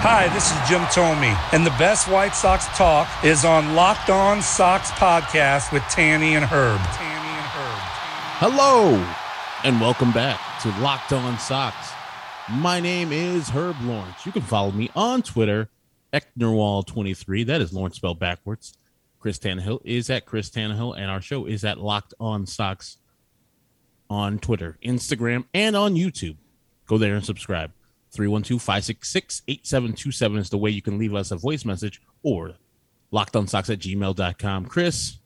Hi, this is Jim Thome, and the best White Sox talk is on Locked On Sox podcast with Tanny and Herb. Tanny and Herb. Hello, and welcome back to Locked On Sox. My name is Herb Lawrence. You can follow me on Twitter, Ecnerwal23. That is Lawrence spelled backwards. Chris Tannehill is at Chris Tannehill, and our show is at Locked On Sox on Twitter, Instagram, and on YouTube. Go there and subscribe. 312-566-8727 is the way you can leave us a voice message or lockedonsocks at gmail.com. Chris,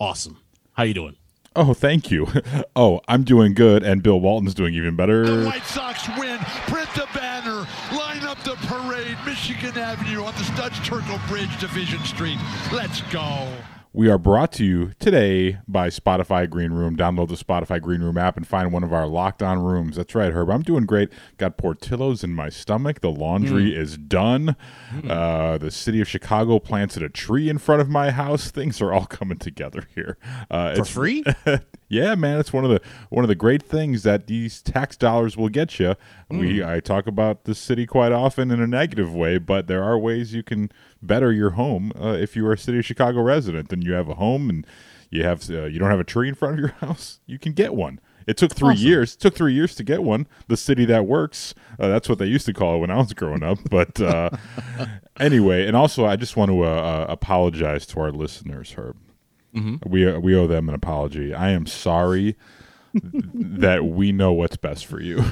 awesome. How you doing? Oh, thank you. Oh, I'm doing good, and Bill Walton's doing even better. The White Sox win. Print the banner. Line up the parade. Michigan Avenue on the Studs Terkel Bridge, Division Street. Let's go. We are brought to you today by Spotify Green Room. Download the Spotify Green Room app and find one of our locked on rooms. That's right, Herb. I'm doing great. Got Portillo's in my stomach. The laundry is done. Uh, the city of Chicago planted a tree in front of my house. Things are all coming together here. Uh, For it's- free? yeah, man, it's one of the one of the great things that these tax dollars will get you. We I talk about the city quite often in a negative way, but there are ways you can better your home uh, if you are a city of Chicago resident and you have a home and you have uh, you don't have a tree in front of your house. You can get one. It took three years. It took three years to get one. The city that works. Uh, that's what they used to call it when I was growing up. But uh, anyway, and also I just want to uh, uh, apologize to our listeners, Herb. We we owe them an apology. I am sorry that we know what's best for you,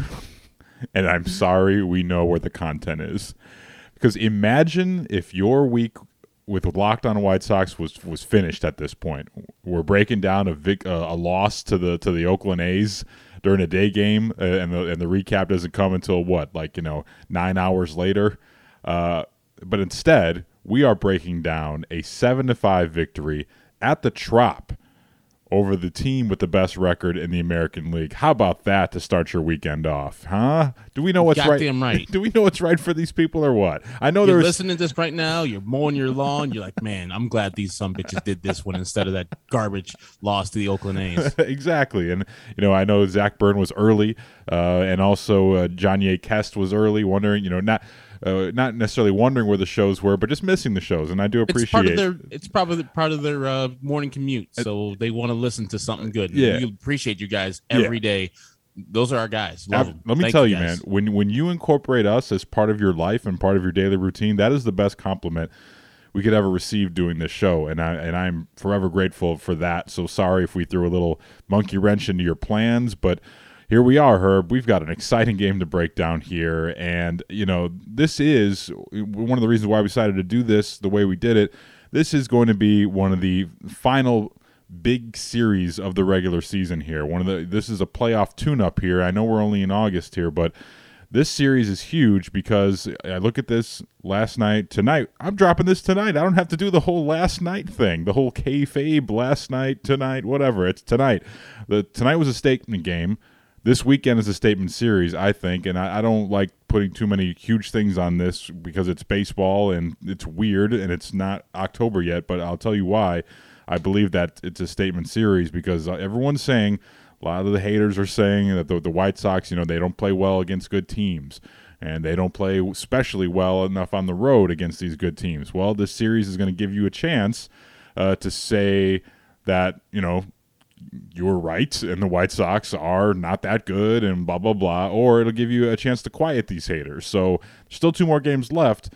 and I'm sorry we know where the content is. Because imagine if your week with Locked On White Sox was was finished at this point. We're breaking down a vic, uh, a loss to the to the Oakland A's during a day game, uh, and the and the recap doesn't come until what, like you know, nine hours later. Uh, but instead, we are breaking down a seven to five victory at the Trop over the team with the best record in the American League. How about that to start your weekend off, huh? Do we know what's right? Goddamn right. Do we know what's right for these people or what? I know You're there's listening to this right now. You're mowing your lawn. You're like, man, I'm glad these some bitches did this one instead of that garbage loss to the Oakland A's. exactly, and you know I know Zach Byrne was early, uh, and also uh, Johnny Kest was early. Wondering, you know, not uh, not necessarily wondering where the shows were, but just missing the shows, and I do It's appreciate. part of their. It's probably part of their uh, morning commute, so they want to listen to something good. Yeah. we appreciate you guys Yeah. every day. Those are our guys. Love. Let me Thank tell you, guys. man, when when you incorporate us as part of your life and part of your daily routine, that is the best compliment we could ever receive doing this show, and I and I'm forever grateful for that. So sorry if we threw a little monkey wrench into your plans, but here we are, Herb. We've got an exciting game to break down here, and you know this is one of the reasons why we decided to do this the way we did it. This is going to be one of the final big series of the regular season here. One of the this is a playoff tune-up here. I know we're only in August here, but this series is huge because I look at this last night, tonight. I'm dropping this tonight. I don't have to do the whole last night thing, the whole kayfabe last night, tonight, whatever. It's tonight. The tonight was a statement game. This weekend is a statement series, I think, and I, I don't like putting too many huge things on this because it's baseball and it's weird and it's not October yet. But I'll tell you why. I believe that it's a statement series because uh, everyone's saying a lot of the haters are saying that the, the White Sox, you know, they don't play well against good teams and they don't play especially well enough on the road against these good teams. Well, this series is going to give you a chance uh, to say that, you know, you were right and the White Sox are not that good and blah, blah, blah. Or it'll give you a chance to quiet these haters. So there's still two more games left,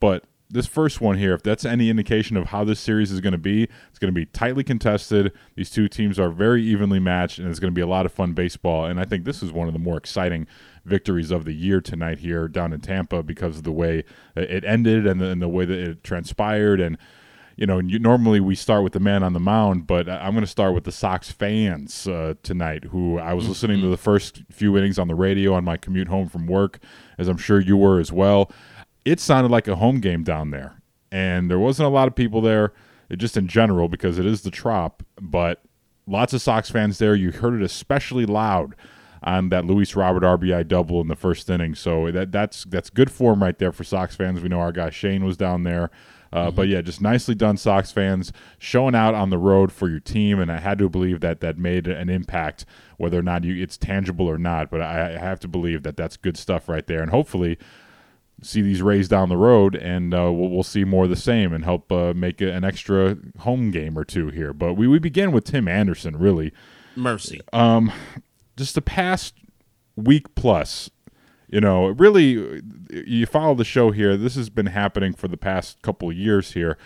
but this first one here, if that's any indication of how this series is going to be, it's going to be tightly contested. These two teams are very evenly matched, and it's going to be a lot of fun baseball. And I think this is one of the more exciting victories of the year tonight here down in Tampa because of the way it ended and the, and the way that it transpired. And you know, you, normally we start with the man on the mound, but I'm going to start with the Sox fans uh, tonight. Who I was listening to the first few innings on the radio on my commute home from work, as I'm sure you were as well. it sounded like a home game down there. And there wasn't a lot of people there, just in general, because it is the Trop, but lots of Sox fans there. You heard it especially loud on that Luis Robert RBI double in the first inning. So that that's that's good form right there for Sox fans. We know our guy Shane was down there. Uh, But yeah, just nicely done, Sox fans, showing out on the road for your team, and I had to believe that that made an impact, whether or not you it's tangible or not. But I, I have to believe that that's good stuff right there, and hopefully see these Rays down the road, and uh, we'll, we'll see more of the same and help uh, make a, an extra home game or two here. But we, we begin with Tim Anderson, really. Mercy. Um, Just the past week plus, you know, really, you follow the show here. This has been happening for the past couple of years here,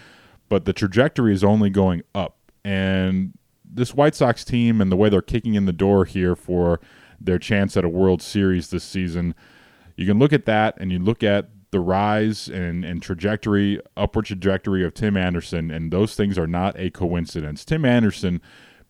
but the trajectory is only going up. And this White Sox team and the way they're kicking in the door here for their chance at a World Series this season, you can look at that and you look at the rise and, and trajectory, upward trajectory of Tim Anderson, and those things are not a coincidence. Tim Anderson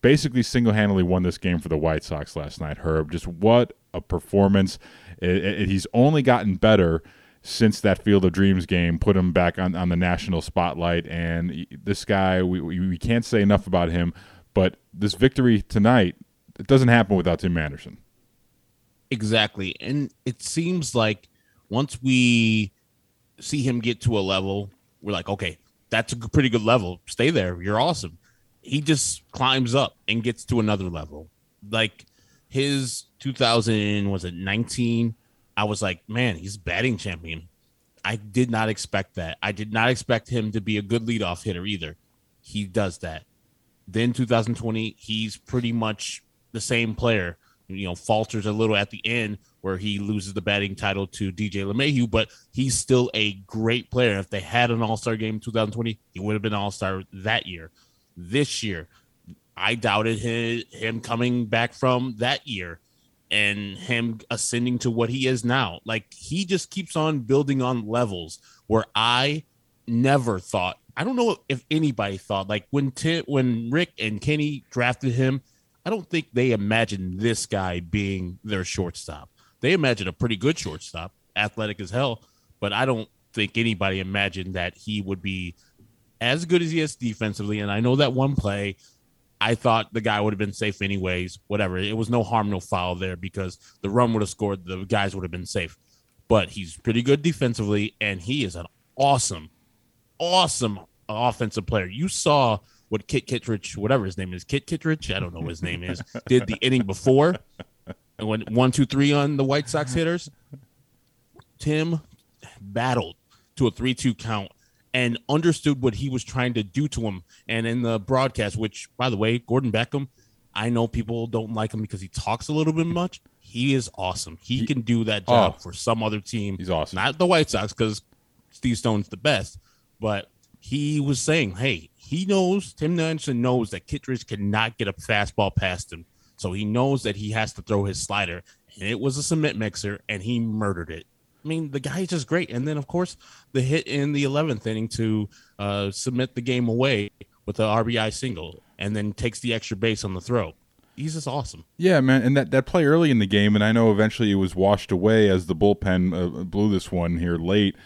basically single handedly won this game for the White Sox last night, Herb. Just what a performance. It, it- he's only gotten better since that Field of Dreams game put him back on, on the national spotlight. And this guy, we, we, we can't say enough about him, but this victory tonight, it doesn't happen without Tim Anderson. Exactly. And it seems like once we see him get to a level, we're like, okay, that's a pretty good level. Stay there. You're awesome. He just climbs up and gets to another level. Like his 2000, was it 19? I was like, man, he's batting champion. I did not expect that. I did not expect him to be a good leadoff hitter either. He does that. Then 2020, he's pretty much the same player. You know, falters a little at the end where he loses the batting title to DJ LeMahieu, but he's still a great player. If they had an All Star game in 2020, he would have been All Star that year. This year, I doubted him, him coming back from that year and him ascending to what he is now. Like he just keeps on building on levels where I never thought. I don't know if anybody thought like when Tim, when Rick and Kenny drafted him. I don't think they imagined this guy being their shortstop. They imagined a pretty good shortstop, athletic as hell, but I don't think anybody imagined that he would be as good as he is defensively. And I know that one play, I thought the guy would have been safe anyways. Whatever. It was no harm, no foul there because the run would have scored. The guys would have been safe. But he's pretty good defensively, and he is an awesome, awesome offensive player. You saw what Kit Kittredge, whatever his name is, Kit Kittredge, I don't know what his name is, did the inning before. And when one, two, three on the White Sox hitters, Tim battled to a 3 2 count and understood what he was trying to do to him. And in the broadcast, which, by the way, Gordon Beckham, I know people don't like him because he talks a little bit much. He is awesome. He, can do that job Oh. for some other team. He's awesome. Not the White Sox because Steve Stone's the best, but he was saying, hey, he knows, Tim Anderson knows that Kittredge cannot get a fastball past him. So he knows that he has to throw his slider. And it was a cement mixer, and he murdered it. I mean, the guy is just great. And then, of course, the hit in the 11th inning to uh, submit the game away with the RBI single and then takes the extra base on the throw. He's just awesome. Yeah, man, and that, that play early in the game, and I know eventually it was washed away as the bullpen uh, blew this one here late.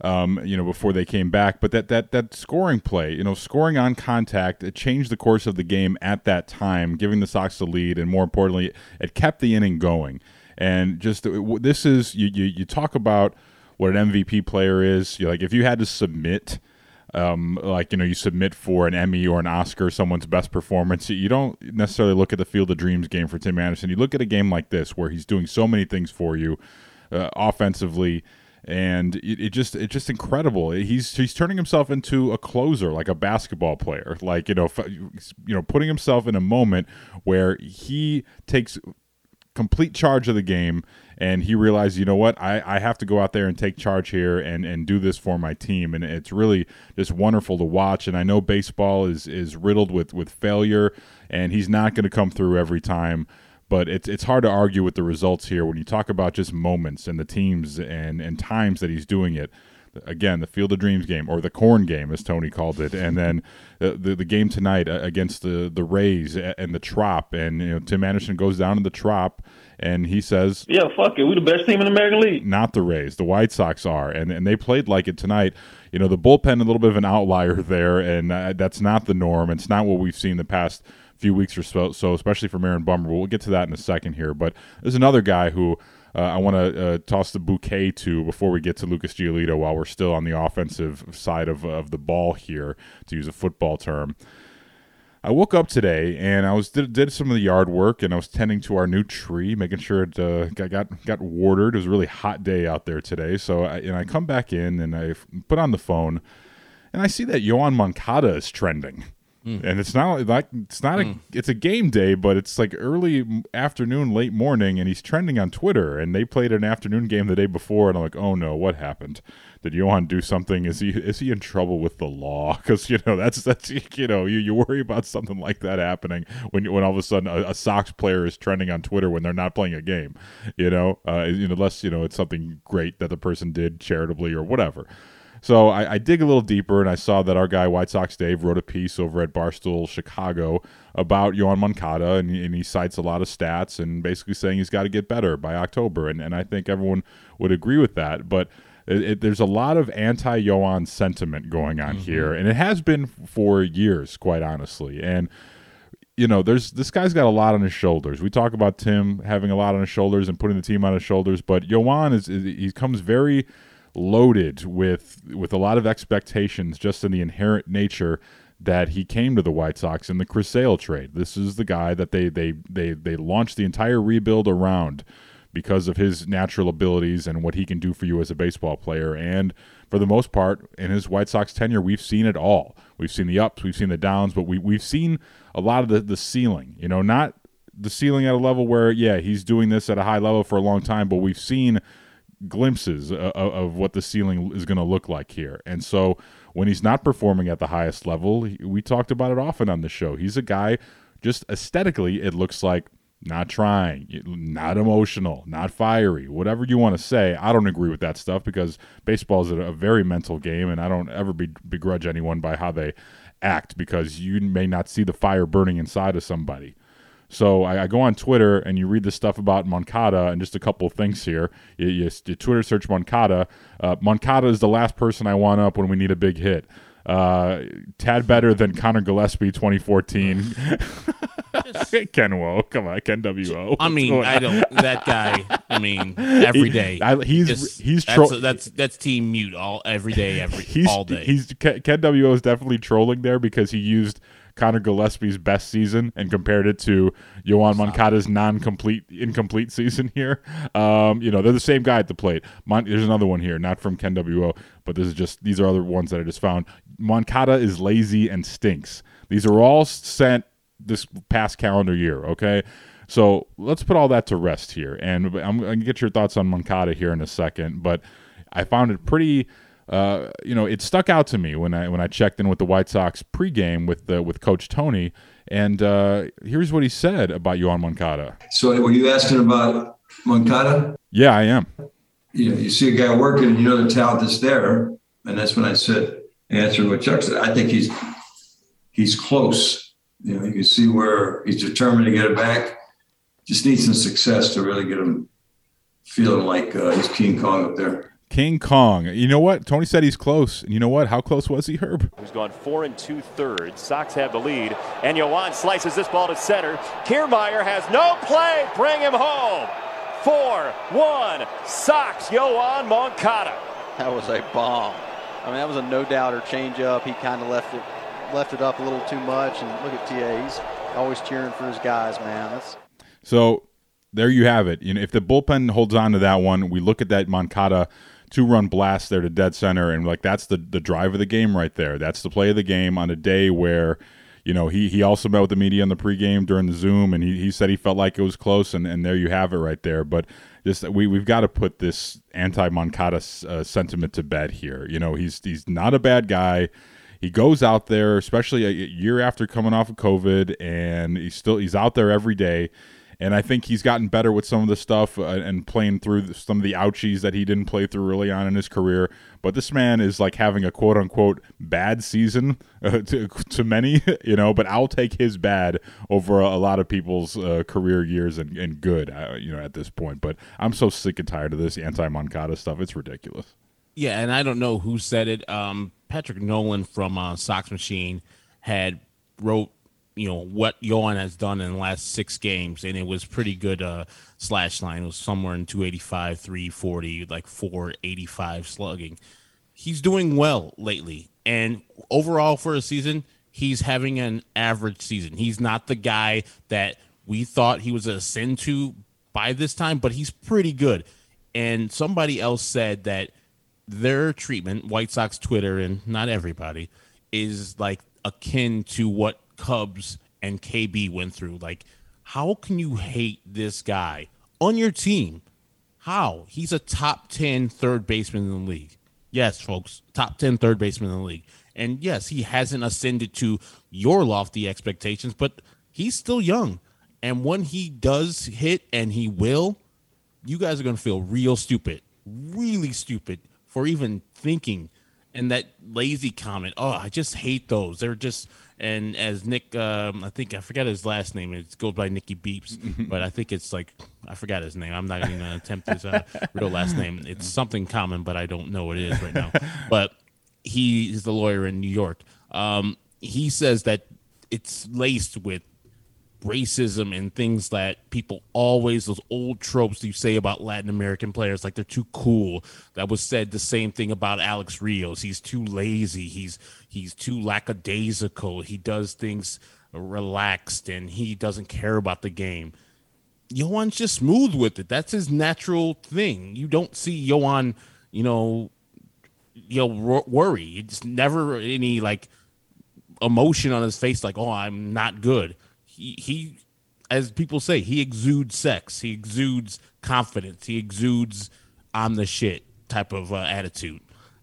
Um, you know, before they came back, but that that that scoring play, you know, scoring on contact, it changed the course of the game at that time, giving the Sox the lead, and more importantly, it kept the inning going. And just uh, this is you you, you talk about what an MVP player is. You're like if you had to submit um, like you know you submit for an Emmy or an Oscar, someone's best performance. You don't necessarily look at the Field of Dreams game for Tim Anderson. You look at a game like this where he's doing so many things for you uh, offensively, and it, it just it's just incredible. He's he's turning himself into a closer, like a basketball player, like you know you know putting himself in a moment where he takes complete charge of the game and he realized you know what I, I have to go out there and take charge here and, and do this for my team. And it's really just wonderful to watch. And i know baseball is is riddled with with failure and he's not going to come through every time. But it's it's hard to argue with the results here when you talk about just moments and the teams and and times that he's doing it again the Field of Dreams game or the Corn game as Tony called it, and then the the, the game tonight uh, against the the Rays and the Trop, and you know Tim Anderson goes down to the Trop and he says, "Yeah, fuck it, we're the best team in the American League." Not the Rays, the White Sox are, and and they played like it tonight. You know, the bullpen a little bit of an outlier there, and uh, that's not the norm. It's not what we've seen the past few weeks or so. So especially from Aaron Bummer, we'll get to that in a second here. But there's another guy who. Uh, I want to uh, toss the bouquet to before we get to Lucas Giolito while we're still on the offensive side of, of the ball here, to use a football term. I woke up today and I was did, did some of the yard work and I was tending to our new tree, making sure it uh, got, got got watered. It was a really hot day out there today, so I, and I come back in and I put on the phone, and I see that Yoan Moncada is trending. Mm. And it's not like it's not mm. a it's a game day, but it's like early afternoon, late morning, and he's trending on Twitter. And they played an afternoon game the day before, and I'm like, oh no, what happened? Did Yoan do something? Is he is he in trouble with the law? Because you know that's that's you know you, you worry about something like that happening when when all of a sudden a, a Sox player is trending on Twitter when they're not playing a game, you know, uh, you know, unless you know it's something great that the person did charitably or whatever. So I, I, dig a little deeper, and I saw that our guy White Sox Dave wrote a piece over at Barstool Chicago about Yoan Moncada, and, and, he cites a lot of stats and basically saying he's got to get better by October, and and I think everyone would agree with that, but. It, it, there's a lot of anti Yoan sentiment going on mm-hmm. here, and it has been for years, quite honestly. And you know, there's this guy's got a lot on his shoulders. We talk about Tim having a lot on his shoulders and putting the team on his shoulders, but Yoan is, is he comes very loaded with with a lot of expectations just in the inherent nature that he came to the White Sox in the Chris Sale trade. This is the guy that they they they they launched the entire rebuild around because of his natural abilities and what he can do for you as a baseball player. And for the most part, in his White Sox tenure, we've seen it all. We've seen the ups, we've seen the downs, but we we've seen a lot of the the ceiling. You know, not the ceiling at a level where yeah he's doing this at a high level for a long time, but we've seen glimpses of, of what the ceiling is going to look like here. And so when he's not performing at the highest level, we talked about it often on the show. He's a guy, just aesthetically, it looks like not trying, not emotional, not fiery, whatever you want to say. I don't agree with that stuff because baseball is a very mental game, and I don't ever be, begrudge anyone by how they act because you may not see the fire burning inside of somebody. So I, I, go on Twitter and you read the stuff about Moncada and just a couple of things here. You, you, you Twitter search Moncada. Uh, Moncada is the last person I want up when we need a big hit. Uh, tad better than Conor Gillaspie 2014. Ken Wo, come on, Ken W I mean, I don't. That guy. I mean, every day. I, he's just, he's tro- that's, that's, that's team mute all every day, every he's, all day. He's Ken W is definitely trolling there because he used Conor Gillaspie's best season and compared it to Yoan Moncada's non-complete, incomplete season here. Um, you know, they're the same guy at the plate. Mon- there's another one here, not from Ken WO, but this is just these are other ones that I just found. Moncada is lazy and stinks. These are all sent this past calendar year. Okay. So let's put all that to rest here, and I'm going to get your thoughts on Moncada here in a second. But I found it pretty uh, you know, it stuck out to me when I when I checked in with the White Sox pregame with the, with Coach Tony, and uh, here's what he said about Yoan Moncada. So, were you asking about Moncada? Yeah, I am. You know, you see a guy working, and you know the talent is there, and that's when I said, answering what Chuck said. I think he's he's close. You know, you can see where he's determined to get it back. Just needs some success to really get him feeling like uh, he's King Kong up there. King Kong. You know what? Tony said he's close. And you know what? How close was he, Herb? He's gone four and two thirds. Sox have the lead. And Yoan slices this ball to center. Kiermaier has no play. Bring him home. 4 1. Sox, Yoan Moncada. That was a bomb. I mean, that was a no doubter changeup. He kind of left it left it up a little too much. And look at TA. He's always cheering for his guys, man. That's so there you have it. You know, if the bullpen holds on to that one, we look at that Moncada two run blast there to dead center, and like that's the the drive of the game right there. That's the play of the game on a day where. You know, he, he also met with the media in the pregame during the Zoom, and he, he said he felt like it was close, and, and there you have it right there. But just we we've got to put this anti Moncada uh, sentiment to bed here. You know, he's he's not a bad guy. He goes out there, especially a year after coming off of COVID, and he's still he's out there every day And I think he's gotten better with some of the stuff uh, and playing through some of the ouchies that he didn't play through early on in his career. But this man is like having a quote unquote bad season uh, to, to many, you know. But I'll take his bad over a, a lot of people's uh, career years and, and good, uh, you know, at this point. But I'm so sick and tired of this anti Moncada stuff. It's ridiculous. Yeah, and I don't know who said it. Um, Patrick Nolan from uh, Sox Machine had wrote you know what Yoan has done in the last six games, and it was pretty good. Uh, slash line it was somewhere in 285, 340, like 485 slugging. He's doing well lately, and overall for a season, he's having an average season. He's not the guy that we thought he was a sin to by this time, but he's pretty good. And somebody else said that their treatment, White Sox Twitter, and not everybody, is like akin to what Cubs and KB went through. Like, how can you hate this guy on your team? How? He's a top 10 third baseman in the league. Yes, folks, top 10 third baseman in the league. And yes, he hasn't ascended to your lofty expectations, but he's still young. And when he does hit, and he will, you guys are going to feel real stupid, really stupid for even thinking. And that lazy comment, oh, I just hate those. They're just and as Nick, um, I think I forgot his last name. It goes by Nicky Beeps, but I think it's like I forgot his name. I'm not even gonna attempt his uh, real last name. It's something common, but I don't know what it is right now. But he is the lawyer in New York. Um, he says that it's laced with racism and things that people always those old tropes you say about Latin American players like they're too cool. That was said the same thing about Alex Rios. He's too lazy. He's he's too lackadaisical. He does things relaxed and he doesn't care about the game. Yoan's just smooth with it. That's his natural thing. You don't see Yoan, you know, you know, worry. It's never any like emotion on his face, like, "Oh, I'm not good." He as people say, he exudes sex. He exudes confidence. He exudes I'm the shit type of uh, attitude.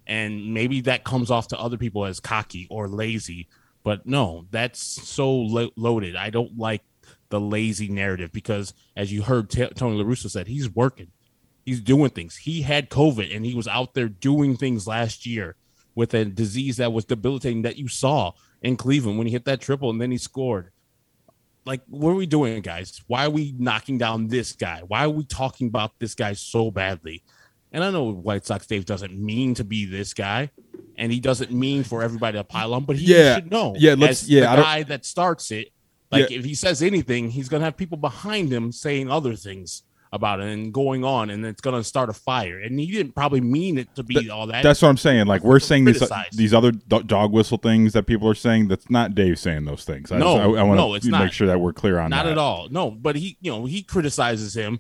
And maybe that comes off to other people as cocky or lazy, but no, that's so lo- loaded. I don't like the lazy narrative because, as you heard T- Tony La Russa said, he's working, he's doing things. He had COVID and he was out there doing things last year with a disease that was debilitating that you saw in Cleveland when he hit that triple and then he scored like what are we doing guys? Why are we knocking down this guy? Why are we talking about this guy so badly? And i know white sox dave doesn't mean to be this guy and he doesn't mean for everybody to pile on but he yeah, should know. Yeah let's yeah the guy that starts it like yeah. if he says anything he's gonna have people behind him saying other things about it and going on and it's going to start a fire. And he didn't probably mean it to be Th- all that. that's what i'm saying. Like we're saying these, uh, these other dog whistle things that people are saying that's not dave saying those things. I no just, I, I want no, to make sure that we're clear on that. not that. at all. No but he you know he criticizes him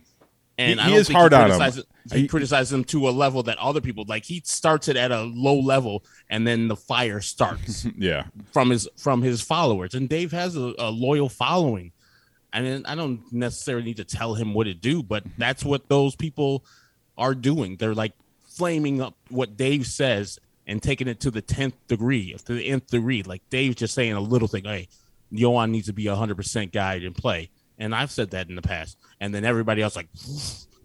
and he, he is hard on him. he, he criticizes him to a level that other people like he starts it at a low level and then the fire starts yeah. from his from his followers. And dave has a, a loyal following I mean, I don't necessarily need to tell him what to do, but Mm-hmm. that's what those people are doing. They're like flaming up what Dave says and taking it to the tenth degree, to the nth degree. Like Dave's just saying a little thing, hey, Yoan needs to be a hundred percent guide and play. And I've said that in the past. And then everybody else like,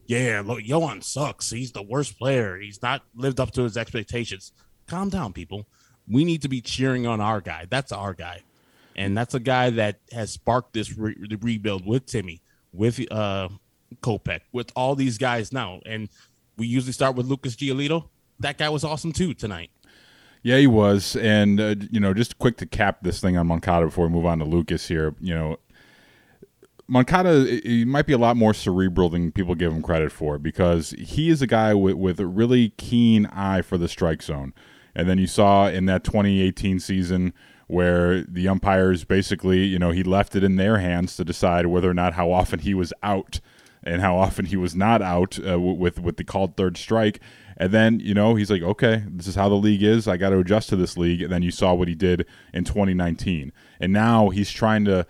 yeah, look, Yoan sucks. He's the worst player. He's not lived up to his expectations. Calm down, people. We need to be cheering on our guy. That's our guy and that's a guy that has sparked this re- rebuild with Timmy, with uh Kopech, with all these guys now. And we usually start with Lucas Giolito. That guy was awesome too tonight. Yeah, he was, and uh, you know, just quick to cap this thing on Moncada before we move on to Lucas here. You know, Moncada he might be a lot more cerebral than people give him credit for because he is a guy with with a really keen eye for the strike zone. And then you saw in that 2018 season where the umpires basically, you know, he left it in their hands to decide whether or not how often he was out and how often he was not out uh, with with the called third strike. And then, you know, he's like, okay, this is how the league is. I got to adjust to this league. And then you saw what he did in 2019. And now he's trying to,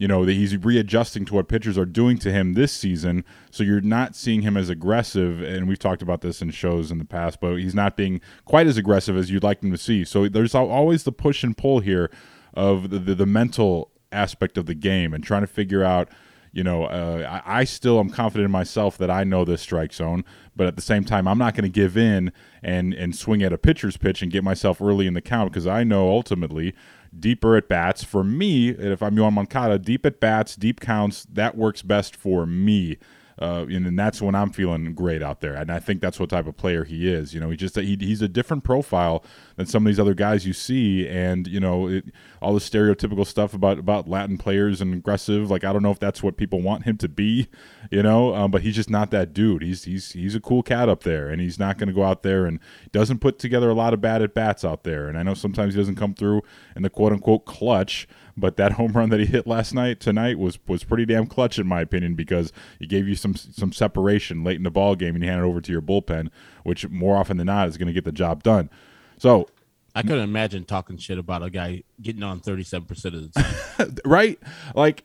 you know, that he's readjusting to what pitchers are doing to him this season. So you're not seeing him as aggressive. And we've talked about this in shows in the past, but he's not being quite as aggressive as you'd like him to see. So there's always the push and pull here of the, the, the mental aspect of the game and trying to figure out you know, uh, I, I, still am confident in myself that I know this strike zone, but at the same time, I'm not going to give in and and swing at a pitcher's pitch and get myself early in the count because I know ultimately deeper at bats for me. If I'm Yoan Moncada, deep at bats, deep counts, that works best for me uh, and, that's when I'm feeling great out there. And I think that's what type of player he is. You know, he just he, he's a different profile than some of these other guys you see. And you know, it, all the stereotypical stuff about about Latin players and aggressive. Like I don't know if that's what people want him to be. You know, um, but he's just not that dude. He's he's he's a cool cat up there, and he's not going to go out there and doesn't put together a lot of bad at bats out there. And I know sometimes he doesn't come through in the quote unquote clutch. But that home run that he hit last night tonight was was pretty damn clutch in my opinion because he gave you some some separation late in the ball game and you hand it over to your bullpen, which more often than not is going to get the job done. So I couldn't imagine talking shit about a guy getting on thirty seven percent of the time. right? Like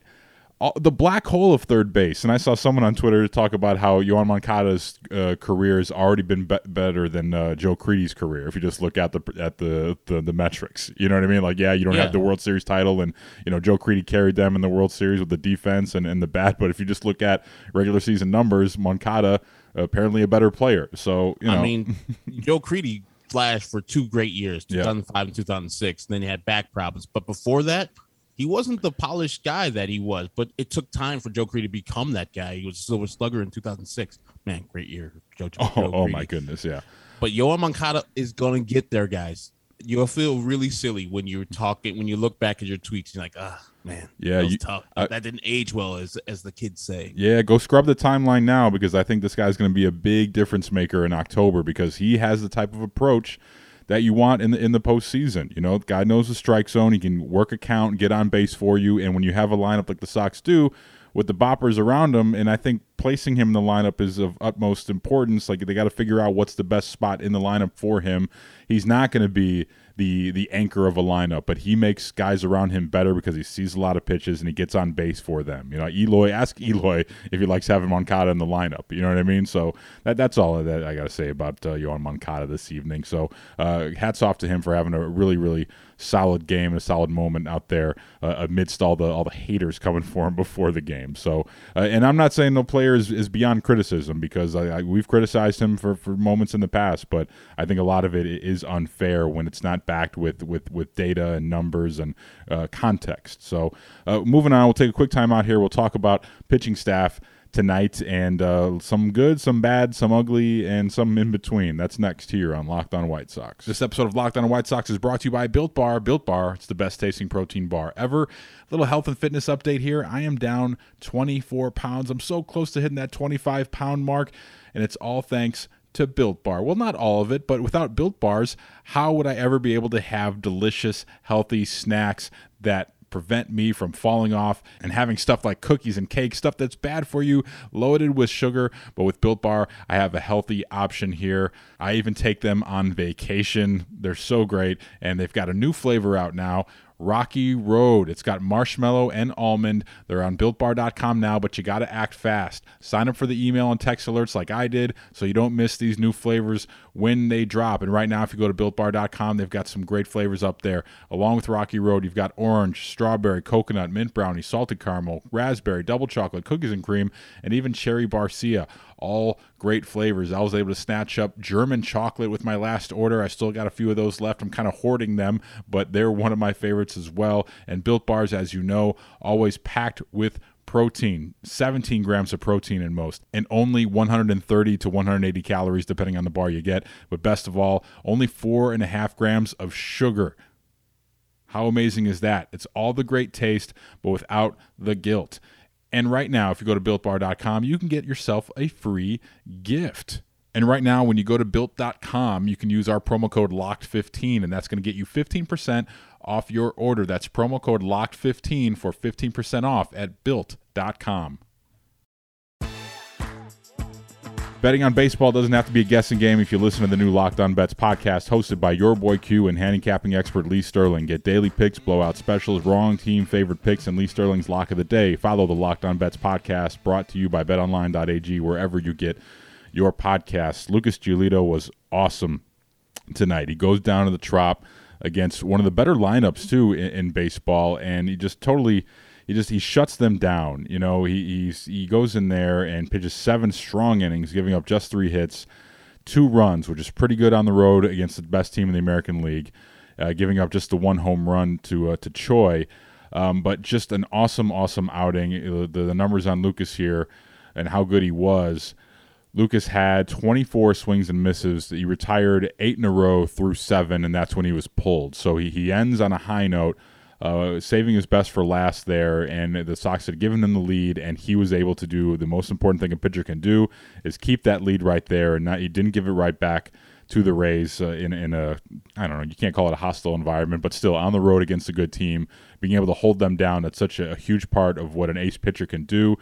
the black hole of third base. And I saw someone on Twitter talk about how Yoan Moncada's uh, career has already been be- better than uh, Joe Crede's career. If you just look at the at the, the, the metrics, you know what I mean? Like, yeah, you don't yeah. have the World Series title, and you know Joe Crede carried them in the World Series with the defense and, and the bat. But if you just look at regular season numbers, Moncada apparently a better player. So you know, I mean, Joe Crede flashed for two great years, 2005 yeah. and 2006. And then he had back problems, but before that he wasn't the polished guy that he was, but it took time for Joe Crede to become that guy. He was a Silver Slugger in 2006. Man, great year, Joe. Joe oh, oh my goodness, yeah. But Yoan Moncada is going to get there, guys. You'll feel really silly when you're talking when you look back at your tweets. You're like, ah, oh, man, yeah, you, tough. Uh, that didn't age well, as as the kids say. Yeah, go scrub the timeline now because I think this guy's going to be a big difference maker in October because he has the type of approach that you want in the in the postseason. You know, guy knows the strike zone. He can work a count, get on base for you, and when you have a lineup like the Sox do, with the boppers around him, and I think placing him in the lineup is of utmost importance. Like they got to figure out what's the best spot in the lineup for him. He's not going to be the the anchor of a lineup, but he makes guys around him better because he sees a lot of pitches and he gets on base for them. You know, Eloy, ask Eloy if he likes having Moncada in the lineup. You know what I mean? So that that's all that I got to say about uh, Yoan Moncada this evening. So uh, hats off to him for having a really really solid game, and a solid moment out there uh, amidst all the all the haters coming for him before the game. So, uh, and I'm not saying the player is, is beyond criticism because I, I, we've criticized him for, for moments in the past, but I think a lot of it is unfair when it's not backed with with with data and numbers and uh, context. So, uh, moving on, we'll take a quick time out here. We'll talk about pitching staff tonight, and uh, some good, some bad, some ugly, and some in between. That's next here on Locked On White Sox. This episode of Locked On White Sox is brought to you by Built Bar. Built Bar, it's the best tasting protein bar ever. Little health and fitness update here. I am down 24 pounds. I'm so close to hitting that 25 pound mark, and it's all thanks to Built Bar. Well, not all of it, but without Built Bars, how would I ever be able to have delicious, healthy snacks that prevent me from falling off and having stuff like cookies and cake, stuff that's bad for you, loaded with sugar. But with Built Bar, I have a healthy option here. I even take them on vacation. They're so great. And they've got a new flavor out now Rocky Road. It's got marshmallow and almond. They're on builtbar.com now, but you got to act fast. Sign up for the email and text alerts like I did so you don't miss these new flavors when they drop. And right now, if you go to builtbar.com, they've got some great flavors up there. Along with Rocky Road, you've got orange, strawberry, coconut, mint brownie, salted caramel, raspberry, double chocolate, cookies and cream, and even cherry barcia all great flavors. I was able to snatch up German chocolate with my last order. I still got a few of those left. I'm kind of hoarding them, but they're one of my favorites as well. And Built Bars, as you know, always packed with protein 17 grams of protein in most and only 130 to 180 calories depending on the bar you get but best of all only four and a half grams of sugar how amazing is that it's all the great taste but without the guilt and right now, if you go to builtbar.com, you can get yourself a free gift. And right now, when you go to built.com, you can use our promo code LOCKED15, and that's going to get you 15% off your order. That's promo code LOCKED15 for 15% off at built.com. Betting on baseball doesn't have to be a guessing game if you listen to the new Locked On Bets podcast hosted by your boy Q and handicapping expert Lee Sterling. Get daily picks, blowout specials, wrong team favorite picks, and Lee Sterling's lock of the day. Follow the Locked On Bets podcast brought to you by betonline.ag wherever you get your podcasts. Lucas Giolito was awesome tonight. He goes down to the trop against one of the better lineups, too, in, in baseball, and he just totally he just he shuts them down. You know, he he goes in there and pitches seven strong innings, giving up just three hits, two runs, which is pretty good on the road against the best team in the American League, uh, giving up just the one home run to uh, to Choi. Um, but just an awesome, awesome outing. The, the numbers on Lucas here and how good he was. Lucas had 24 swings and misses. He retired eight in a row through seven, and that's when he was pulled. So he, he ends on a high note uh, saving his best for last there, and the Sox had given him the lead, and he was able to do the most important thing a pitcher can do is keep that lead right there, and not, he didn't give it right back to the Rays uh, in in a I don't know you can't call it a hostile environment, but still on the road against a good team, being able to hold them down that's such a, a huge part of what an ace pitcher can do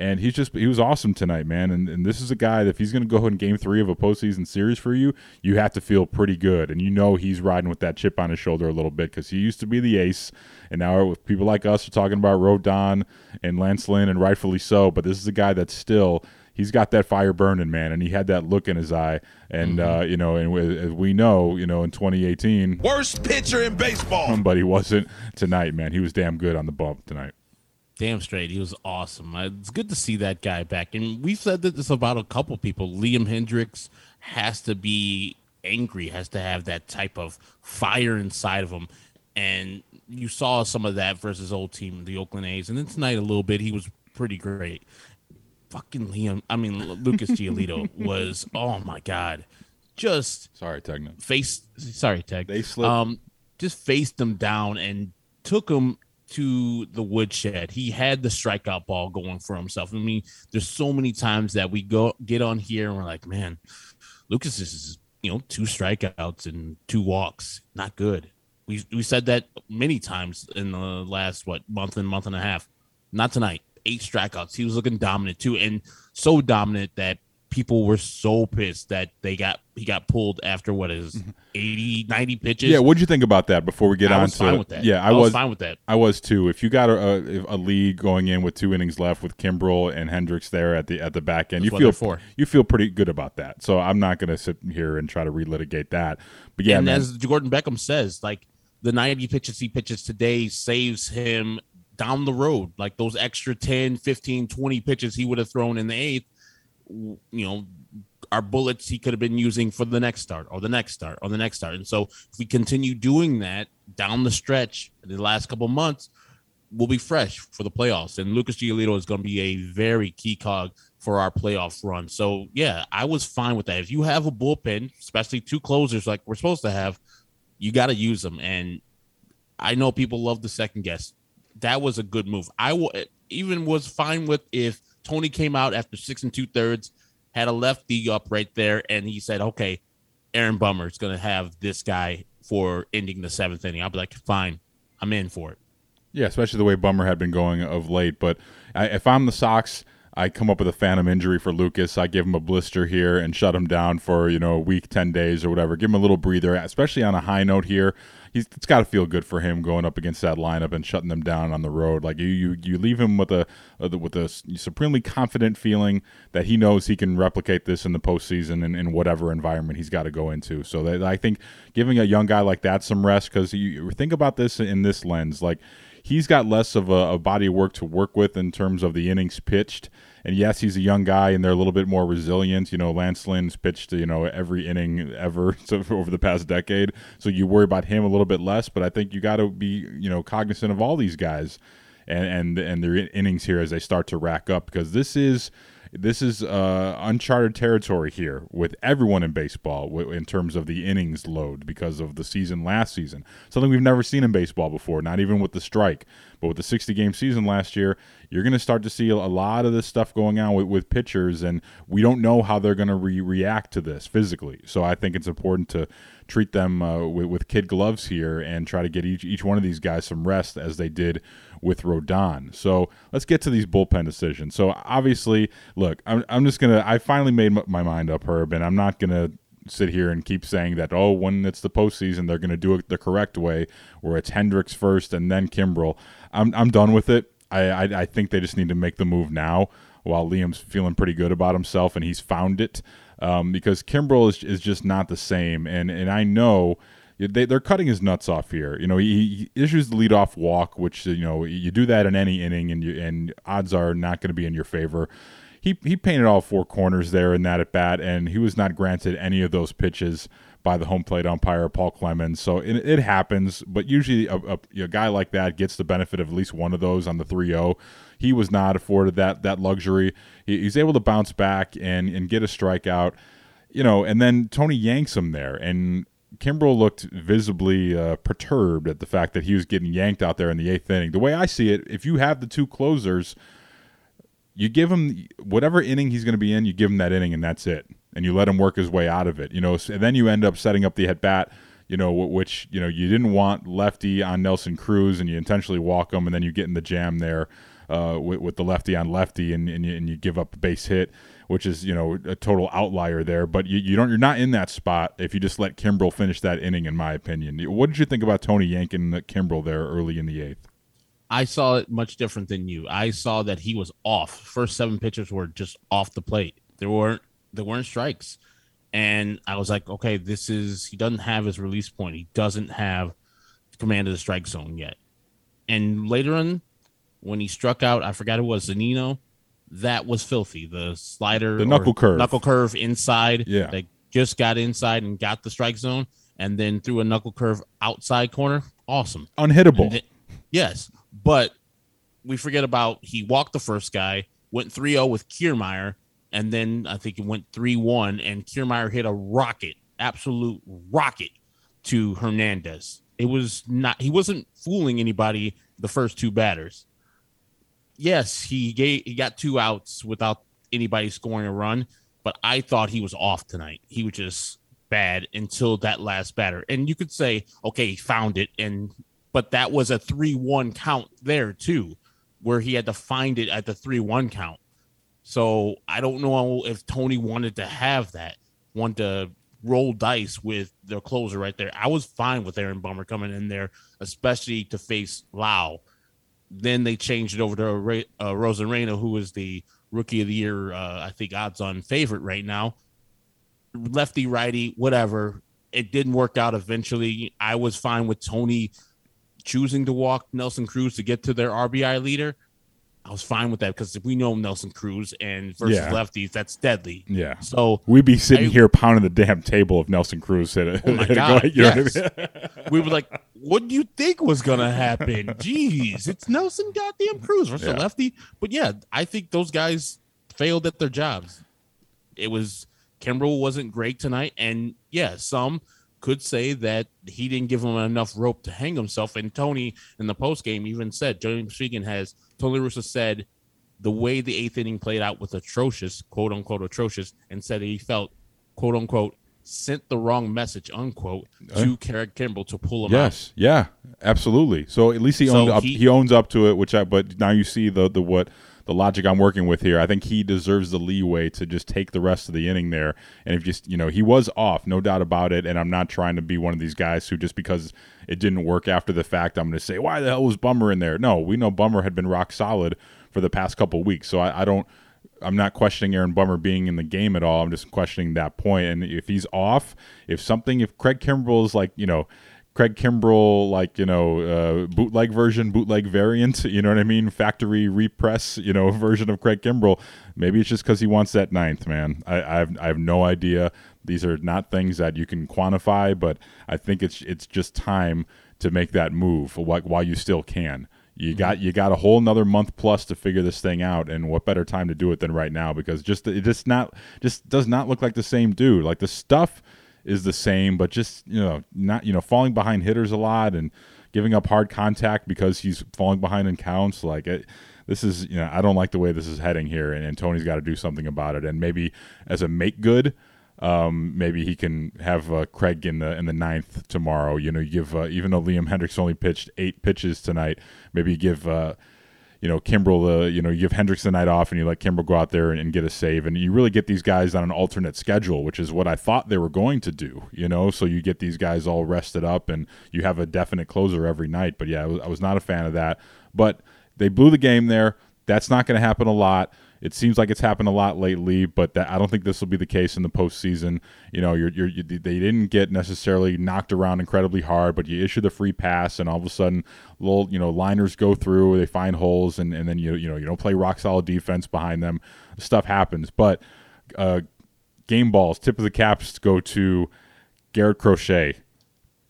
and he's just he was awesome tonight, man. And, and this is a guy that if he's going to go in Game Three of a postseason series for you, you have to feel pretty good, and you know he's riding with that chip on his shoulder a little bit because he used to be the ace, and now people like us are talking about Rodon and Lance Lynn, and rightfully so. But this is a guy that's still he's got that fire burning, man, and he had that look in his eye. And mm-hmm. uh, you know, and as we know, you know, in 2018, worst pitcher in baseball, but he wasn't tonight, man. He was damn good on the bump tonight. Damn straight, he was awesome. It's good to see that guy back. And we've said that this about a couple people. Liam Hendriks has to be angry, has to have that type of fire inside of him. And you saw some of that versus old team, the Oakland A's. And then tonight a little bit, he was pretty great. Fucking Liam, I mean Lucas Giolito was oh my god, just sorry Tegna face sorry Teg they slipped. um just faced them down and took them to the woodshed. He had the strikeout ball going for himself. I mean, there's so many times that we go get on here and we're like, man, Lucas is you know two strikeouts and two walks, not good. We we said that many times in the last what month and month and a half. Not tonight. Eight strikeouts. He was looking dominant too, and so dominant that people were so pissed that they got he got pulled after what is mm-hmm. 80 90 pitches? Yeah what'd you think about that before we get I on was to fine with that. yeah I, I, was, fine with that. I was too. If you got a, a, a lead going in with two innings left with kimbrel and Hendriks there at the at the back end That's you feel for. you feel pretty good about that. So i'm not gonna sit here and try to relitigate that. But yeah and man, as Gordon Beckham says like the 90 pitches he pitches today saves him down the road. Like those extra 10 15 20 pitches he would have thrown in the eighth you know are bullets he could have been using for the next start or the next start or the next start. And so if we continue doing that down the stretch in the last couple months, we'll be fresh for the playoffs. And Lucas Giolito is going to be a very key cog for our playoff run. So yeah, I was fine with that. If you have a bullpen, especially two closers like we're supposed to have, you got to use them. And I know people love the second guess. That was a good move. I w- even was fine with if Tony came out after six and two thirds had a lefty up right there, and he said, "Okay, Aaron Bummer is going to have this guy for ending the seventh inning." I'll be like, "Fine, I'm in for it." Yeah, especially the way Bummer had been going of late. But I, if I'm the Sox, I come up with a phantom injury for Lucas. I give him a blister here and shut him down for you know a week, ten days or whatever. Give him a little breather, especially on a high note here he's it's got to feel good for him going up against that lineup and shutting them down on the road. Like you, you, you leave him with a uh, with a supremely confident feeling that he knows he can replicate this in the postseason in, in whatever environment he's got to go into. So that, I think giving a young guy like that some rest because you think about this in this lens, like he's got less of a, a body of work to work with in terms of the innings pitched and yes, he's a young guy, and they're a little bit more resilient. You know, Lance Lynn's pitched, you know, every inning ever over the past decade, so you worry about him a little bit less. But I think you got to be, you know, cognizant of all these guys and and and their innings here as they start to rack up because this is this is uh, uncharted territory here with everyone in baseball in terms of the innings load because of the season last season. Something we've never seen in baseball before, not even with the strike. But with the 60 game season last year, you're going to start to see a lot of this stuff going on with, with pitchers, and we don't know how they're going to re- react to this physically. So I think it's important to treat them uh, with, with, kid gloves here and try to get each, each one of these guys some rest as they did with Rodon. So let's get to these bullpen decisions. So obviously, look, I'm, I'm just going to, I finally made my mind up, Herb, and I'm not going to sit here and keep saying that oh when it's the postseason they're going to do it the correct way where it's Hendriks first and then Kimbrel. I'm I'm done with it. I, I, I think they just need to make the move now while Liam's feeling pretty good about himself and he's found it um, because Kimbrel is is just not the same and and I know they, they're cutting his nuts off here. You know, he, he issues the leadoff walk, which you know you do that in any inning, and you, and odds are not going to be in your favor. He he painted all four corners there in that at bat, and he was not granted any of those pitches by the home plate umpire Paul Clemons. So it, it happens, but usually a, a, a, guy like that gets the benefit of at least one of those on the 3-0. He was not afforded that that luxury. He, he's able to bounce back and and get a strikeout, you know, and then Tony yanks him there, and Kimbrel looked visibly uh, perturbed at the fact that he was getting yanked out there in the eighth inning. The way I see it, if you have the two closers, you give him whatever inning he's going to be in, you give him that inning, and that's it and you let him work his way out of it. You know, and then you end up setting up the at bat. You know, which you know you didn't want lefty on Nelson Cruz, and you intentionally walk him, and then you get in the jam there uh, with, with, the lefty on lefty, and, and you, and, you, give up a base hit, which is you know a total outlier there. But you, you don't you're not in that spot if you just let Kimbrel finish that inning, in my opinion. What did you think about Tony yanking Kimbrel there early in the eighth? I saw it much different than you. I saw that he was off. First seven pitches were just off the plate. There weren't there weren't strikes. And I was like, okay, this is he doesn't have his release point. He doesn't have command of the strike zone yet. And later on, when he struck out, I forgot it was Zunino. that was filthy. The slider, the knuckle curve, knuckle curve inside. Yeah, they just got inside and got the strike zone, and then threw a knuckle curve outside corner. Awesome, unhittable. Then, yes, but we forget about he walked the first guy, went 3-0 with Kiermaier, and then I think it went three one, and Kiermaier hit a rocket, absolute rocket, to Hernandez. It was not he wasn't fooling anybody the first two batters. Yes, he gave he got two outs without anybody scoring a run, but I thought he was off tonight. He was just bad until that last batter. And you could say, okay, he found it, and but that was a three one count there too, where he had to find it at the three one count. So I don't know if Tony wanted to have that, want to roll dice with their closer right there. I was fine with Aaron Bummer coming in there, especially to face Lowe. Then they changed it over to uh, Arozarena, who is the rookie of the year, uh, I think odds on favorite right now. Lefty, righty, whatever. It didn't work out eventually. I was fine with Tony choosing to walk Nelson Cruz to get to their RBI leader. I was fine with that because we know Nelson Cruz and versus yeah. lefties, that's deadly. Yeah. So we'd be sitting I, here pounding the damn table if Nelson Cruz hit it. Oh my god! yes. I mean? we were like, "What do you think was gonna happen?" Jeez, it's Nelson goddamn Cruz versus yeah. lefty. But yeah, I think those guys failed at their jobs. It was Kimbrel wasn't great tonight, and yeah, some could say that he didn't give him enough rope to hang himself. And Tony in the post game even said, James Fegan has Tony Russo said the way the eighth inning played out was atrocious, quote unquote atrocious, and said he felt quote unquote sent the wrong message, unquote, to Craig Kimbrel to pull him yes, out. yeah, absolutely. So at least he so up. He, he, owns up to it, which I. But now you see the the what the logic I'm working with here. I think he deserves the leeway to just take the rest of the inning there. And if just you know he was off, no doubt about it. And I'm not trying to be one of these guys who just because it didn't work after the fact, I'm going to say why the hell was Bummer in there? No, we know Bummer had been rock solid for the past couple weeks, so I, I don't. I'm not questioning Aaron Bummer being in the game at all. I'm just questioning that point. And if he's off, if something, if Craig Kimbrel is like, you know, Craig Kimbrel, like you know, uh, bootleg version, bootleg variant. You know what I mean? Factory repress, you know, version of Craig Kimbrel. Maybe it's just because he wants that ninth man. I, I, have I have no idea. These are not things that you can quantify, but I think it's it's just time to make that move while, while you still can. You got you got a whole another month plus to figure this thing out, and what better time to do it than right now? Because just it just not just does not look like the same dude. Like the stuff is the same, but just you know not you know falling behind hitters a lot and giving up hard contact because he's falling behind in counts. Like it, this is you know I don't like the way this is heading here, and, and Tony's got to do something about it. And maybe as a make good. Um, maybe he can have uh, Craig in the in the ninth tomorrow. You know, you give uh, even though Liam Hendriks only pitched eight pitches tonight, maybe give uh, you know, Kimbrel, the you know, you give Hendriks the night off and you let Kimbrel go out there and, and, get a save, and you really get these guys on an alternate schedule, which is what I thought they were going to do. You know, so you get these guys all rested up and you have a definite closer every night. But yeah, I was, I was not a fan of that. But they blew the game there. That's not going to happen a lot. It seems like it's happened a lot lately, but that I don't think this will be the case in the postseason. You know, you're, you're, you, they didn't get necessarily knocked around incredibly hard, but you issue the free pass, and all of a sudden, little you know liners go through, they find holes, and, and then you you know you don't play rock solid defense behind them. Stuff happens, but uh, game balls tip of the caps go to Garrett Crochet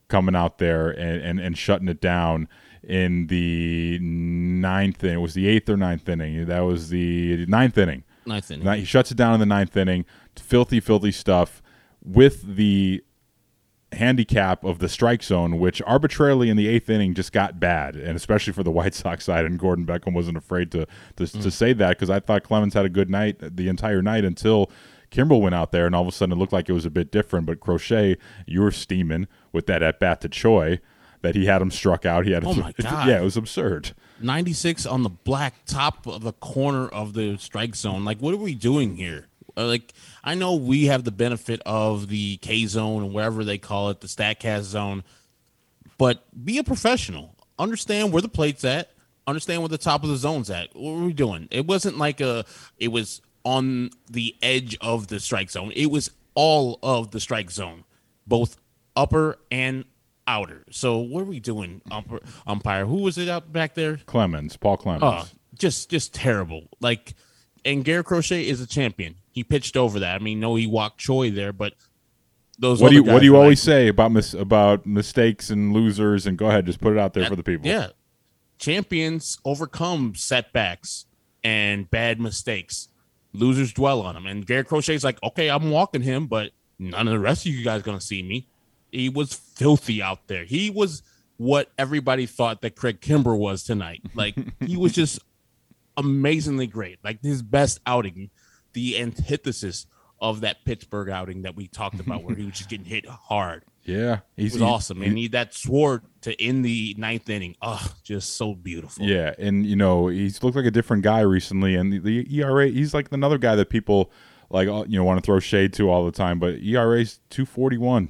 coming out there and, and, and shutting it down in the ninth inning. It was the eighth or ninth inning. That was the ninth inning. Ninth inning. He shuts it down in the ninth inning. Filthy, filthy stuff with the handicap of the strike zone, which arbitrarily in the eighth inning just got bad, and especially for the White Sox side. And Gordon Beckham wasn't afraid to to, mm. to say that because I thought Clemons had a good night the entire night until Kimbrel went out there, and all of a sudden it looked like it was a bit different. But Crochet, you were steaming with that at bat to Choi that he had him struck out. He had oh my God. yeah, it was absurd. 96 on the black top of the corner of the strike zone. Like, what are we doing here? Uh, like, I know we have the benefit of the K zone and wherever they call it, the Statcast zone, but be a professional. Understand where the plate's at. Understand where the top of the zone's at. What are we doing? It wasn't like a. It was on the edge of the strike zone. It was all of the strike zone, both upper and outer. So what are we doing, umpire? Who was it out back there? Clemons, Paul Clemons. Oh, just just terrible. Like, and Garrett Crochet is a champion. He pitched over that. I mean, no, he walked Choi there, but those. What do you What do you always like, say about mis- about mistakes and losers? And go ahead, just put it out there that, for the people. Yeah, champions overcome setbacks and bad mistakes. Losers dwell on them. And Garrett Crochet's like, okay, I'm walking him, but none of the rest of you guys gonna see me. He was filthy out there. He was what everybody thought that Craig Kimbrel was tonight. Like he was just amazingly great. Like his best outing, the antithesis of that Pittsburgh outing that we talked about, where he was just getting hit hard. Yeah, he's was awesome, and he that sword to end the ninth inning. Oh, just so beautiful. Yeah, and you know he's looked like a different guy recently, and the, the ERA. He's like another guy that people like uh, you know want to throw shade to all the time, but ERA's two forty one,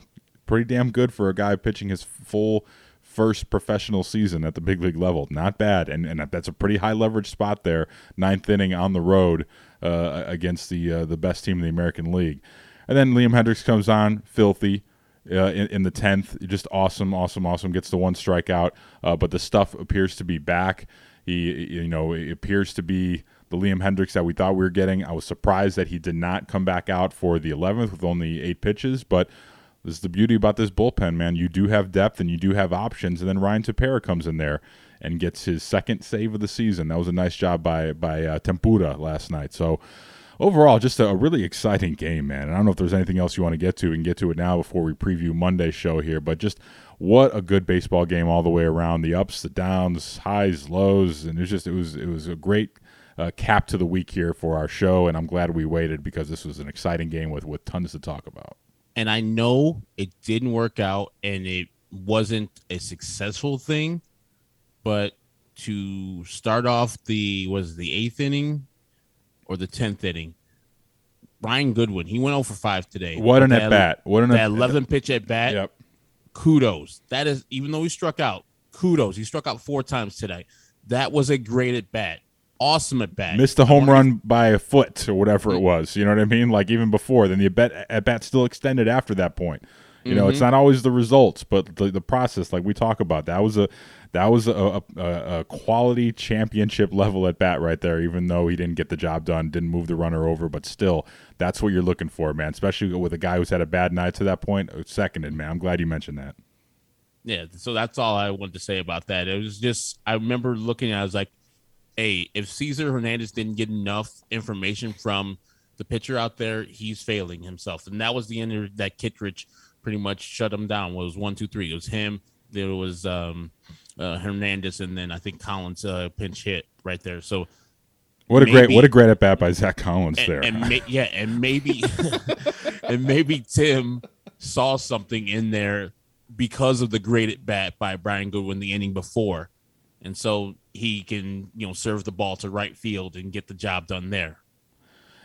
pretty damn good for a guy pitching his full first professional season at the big league level. Not bad, and and that's a pretty high leverage spot there. Ninth inning on the road uh, against the uh, the best team in the American League, and then Liam Hendriks comes on, filthy. Uh, in, in, the tenth, just awesome, awesome, awesome. Gets the one strikeout, uh, but the stuff appears to be back. He, you know, it appears to be the Liam Hendriks that we thought we were getting. I was surprised that he did not come back out for the 11th with only eight pitches, but this is the beauty about this bullpen, man. You do have depth and you do have options. And then Ryan Tepera comes in there and gets his second save of the season. That was a nice job by by uh, Tepera last night. So overall, just a, a, really exciting game, man. And I don't know if there's anything else you want to get to. We can get to it now before we preview Monday's show here. But just what a good baseball game all the way around. The ups, the downs, highs, lows, and it was just it was it was a great. Uh, cap to the week here for our show, and I'm glad we waited because this was an exciting game with with tons to talk about and I know it didn't work out and it wasn't a successful thing, but to start off the was the eighth inning or the tenth inning, Brian Goodwin he went oh over five today. What an at bat! What an that eleven pitch at bat. Yep. Kudos. That is even though he struck out. Kudos. He struck out four times today. That was a great at bat awesome at bat. Missed a home run by a foot or whatever it was. You know what I mean? Like even before, then the at bat, at bat still extended after that point. You know, mm-hmm. it's not always the results, but the, the process, like we talk about. That was a that was a, a, a, quality championship level at bat right there. Even though he didn't get the job done, didn't move the runner over, but still, that's what you're looking for, man. Especially with a guy who's had a bad night to that point. Seconded, man. I'm glad you mentioned that. Yeah, so that's all I wanted to say about that. It was just I remember looking at. it, I was like, hey, if Cesar Hernandez didn't get enough information from the pitcher out there, he's failing himself. And that was the end of that Kittredge pretty much shut him down. It was one, two, three. It was him. There was um, uh, Hernandez, and then I think Collins uh, pinch hit right there. So what a maybe, great what a great at bat by Zack Collins and, there. And ma- yeah, and maybe and maybe Tim saw something in there because of the great at bat by Brian Goodwin the inning before and so he can you know serve the ball to right field and get the job done there.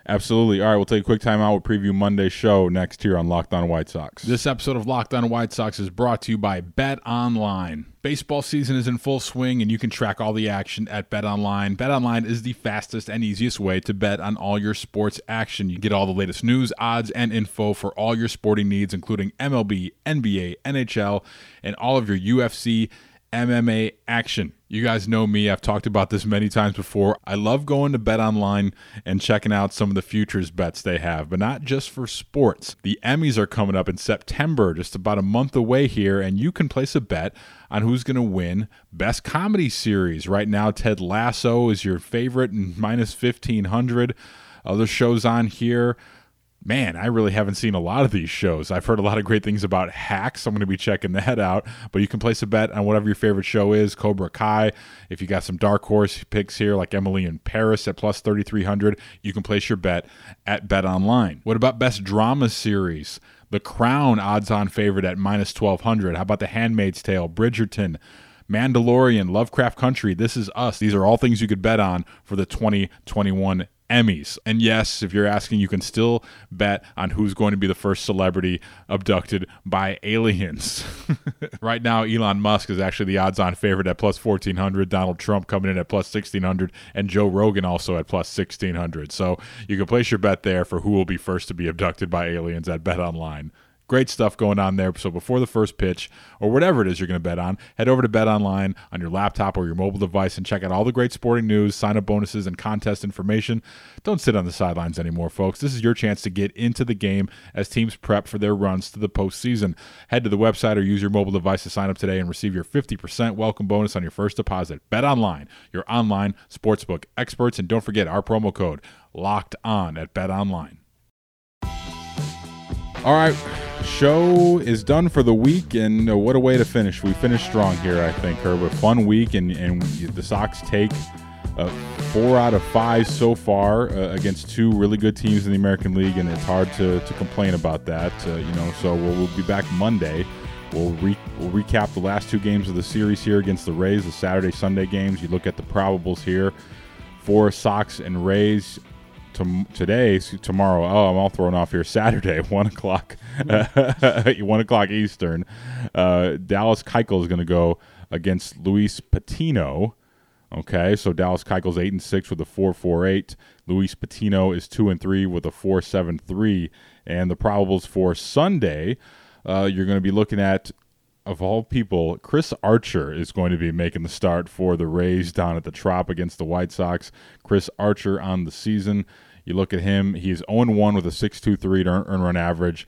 Absolutely. All right, we'll take a quick time out. We'll preview Monday's show next here on Locked On White Sox. This episode of Locked On White Sox is brought to you by Bet Online. Baseball season is in full swing, and you can track all the action at Bet Online. Bet Online is the fastest and easiest way to bet on all your sports action. You get all the latest news, odds, and info for all your sporting needs, including MLB, NBA, NHL, and all of your UFC MMA action. You guys know me. I've talked about this many times before. I love going to Bet Online and checking out some of the futures bets they have, but not just for sports. The Emmys are coming up in September, just about a month away here, and you can place a bet on who's going to win Best Comedy Series. Right now, Ted Lasso is your favorite and minus 1500. Other shows on here man, I really haven't seen a lot of these shows. I've heard a lot of great things about Hacks. I'm going to be checking that out. But you can place a bet on whatever your favorite show is. Cobra Kai. If you got some dark horse picks here, like Emily in Paris at plus 3,300, you can place your bet at Bet Online. What about best drama series? The Crown odds on favorite at minus 1,200. How about The Handmaid's Tale, Bridgerton? Mandalorian, Lovecraft Country, This Is Us. These are all things you could bet on for the 2021 Emmys. And yes, if you're asking, you can still bet on who's going to be the first celebrity abducted by aliens. right now, Elon Musk is actually the odds on favorite at plus 1400, Donald Trump coming in at plus 1600, and Joe Rogan also at plus 1600. So you can place your bet there for who will be first to be abducted by aliens at Bet Online. Great stuff going on there. So before the first pitch or whatever it is you're going to bet on, head over to Bet Online on your laptop or your mobile device and check out all the great sporting news, sign up bonuses, and contest information. Don't sit on the sidelines anymore, folks. This is your chance to get into the game as teams prep for their runs to the postseason. Head to the website or use your mobile device to sign up today and receive your 50% welcome bonus on your first deposit. Bet Online, your online sportsbook experts, and don't forget our promo code locked on at Bet Online. All right, show is done for the week, and uh, what a way to finish. We finished strong here, I think, Herb. A fun week, and, and the Sox take uh, four out of five so far uh, against two really good teams in the American League, and it's hard to, to complain about that. Uh, you know, so we'll, we'll, be back Monday. We'll, re- we'll recap the last two games of the series here against the Rays, the Saturday Sunday games. You look at the probables here for Sox and Rays to, today, tomorrow. Oh, I'm all thrown off here. Saturday, one o'clock, one o'clock Eastern. Uh, Dallas Keuchel is going to go against Luis Patino. Okay, so Dallas Keuchel's eight and six with a four four eight. Luis Patino is two and three with a four seven three. And the probables for Sunday, uh, you're going to be looking at of all people, Chris Archer is going to be making the start for the Rays down at the Trop against the White Sox. Chris Archer on the season. You look at him, he's 0 1 with a 6.23 earn, earn run average.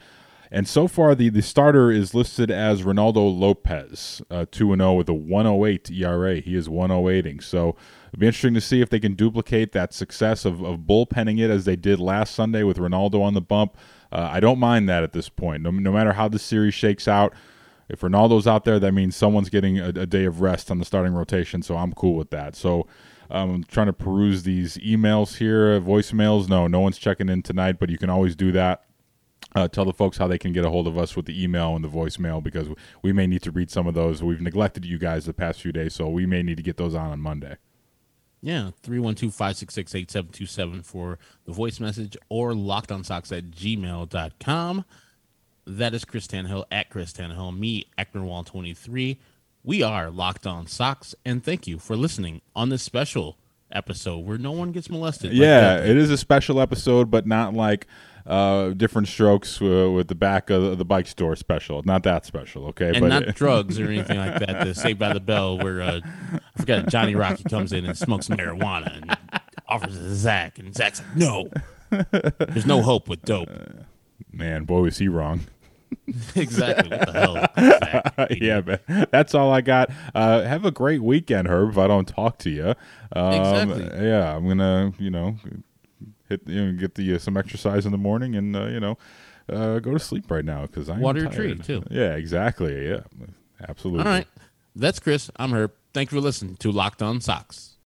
And so far, the, the starter is listed as Reynaldo Lopez, uh, 2 0 with a 108 ERA. He is 108ing. So it'll be interesting to see if they can duplicate that success of, of bullpenning it as they did last Sunday with Reynaldo on the bump. Uh, I don't mind that at this point. No, no matter how the series shakes out, if Reynaldo's out there, that means someone's getting a, a day of rest on the starting rotation. So I'm cool with that. So I'm um, trying to peruse these emails here, voicemails. No, no one's checking in tonight, but you can always do that. Uh, tell the folks how they can get a hold of us with the email and the voicemail because we may need to read some of those. We've neglected you guys the past few days, so we may need to get those on on Monday. Yeah, 312 566 8727 for the voice message or lockedonsox at gmail.com. That is Chris Tannehill at Chris Tannehill, me, Ecnerwal23. We are Locked On Sox, and thank you for listening on this special episode where no one gets molested. Yeah, like it is a special episode, but not like uh, different strokes uh, with the back of the bike store special. Not that special, okay? And but not drugs or anything like that. The Saved by the Bell, where uh, I forgot Johnny Rocky comes in and smokes marijuana and offers it to Zach, and Zach's like, "No, there's no hope with dope." Man, boy, was he wrong. exactly. What the hell? yeah, man. That's all I got. Uh, have a great weekend, Herb. If I don't talk to you, um, exactly. Yeah, I'm gonna, you know, hit, you know, get the uh, some exercise in the morning, and uh, you know, uh, go to sleep right now because I water your tree too. Yeah, exactly. Yeah, absolutely. All right, that's Chris. I'm Herb. Thank you for listening to Locked On Sox.